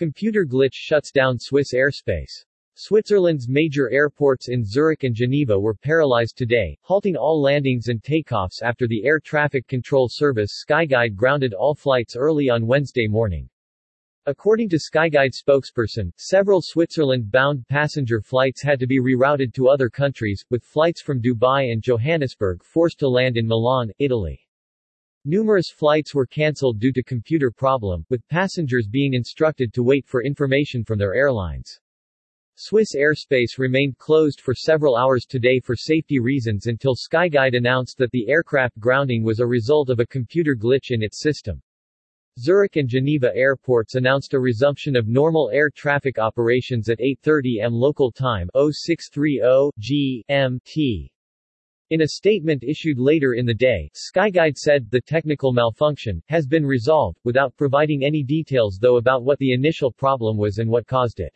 Computer glitch shuts down Swiss airspace. Switzerland's major airports in Zurich and Geneva were paralyzed today, halting all landings and takeoffs after the air traffic control service Skyguide grounded all flights early on Wednesday morning. According to Skyguide spokesperson, several Switzerland-bound passenger flights had to be rerouted to other countries, with flights from Dubai and Johannesburg forced to land in Milan, Italy. Numerous flights were cancelled due to computer problem, with passengers being instructed to wait for information from their airlines. Swiss airspace remained closed for several hours today for safety reasons until Skyguide announced that the aircraft grounding was a result of a computer glitch in its system. Zurich and Geneva airports announced a resumption of normal air traffic operations at 8.30 am local time 0630 g.m.t. In a statement issued later in the day, Skyguide said, the technical malfunction, has been resolved, without providing any details though about what the initial problem was and what caused it.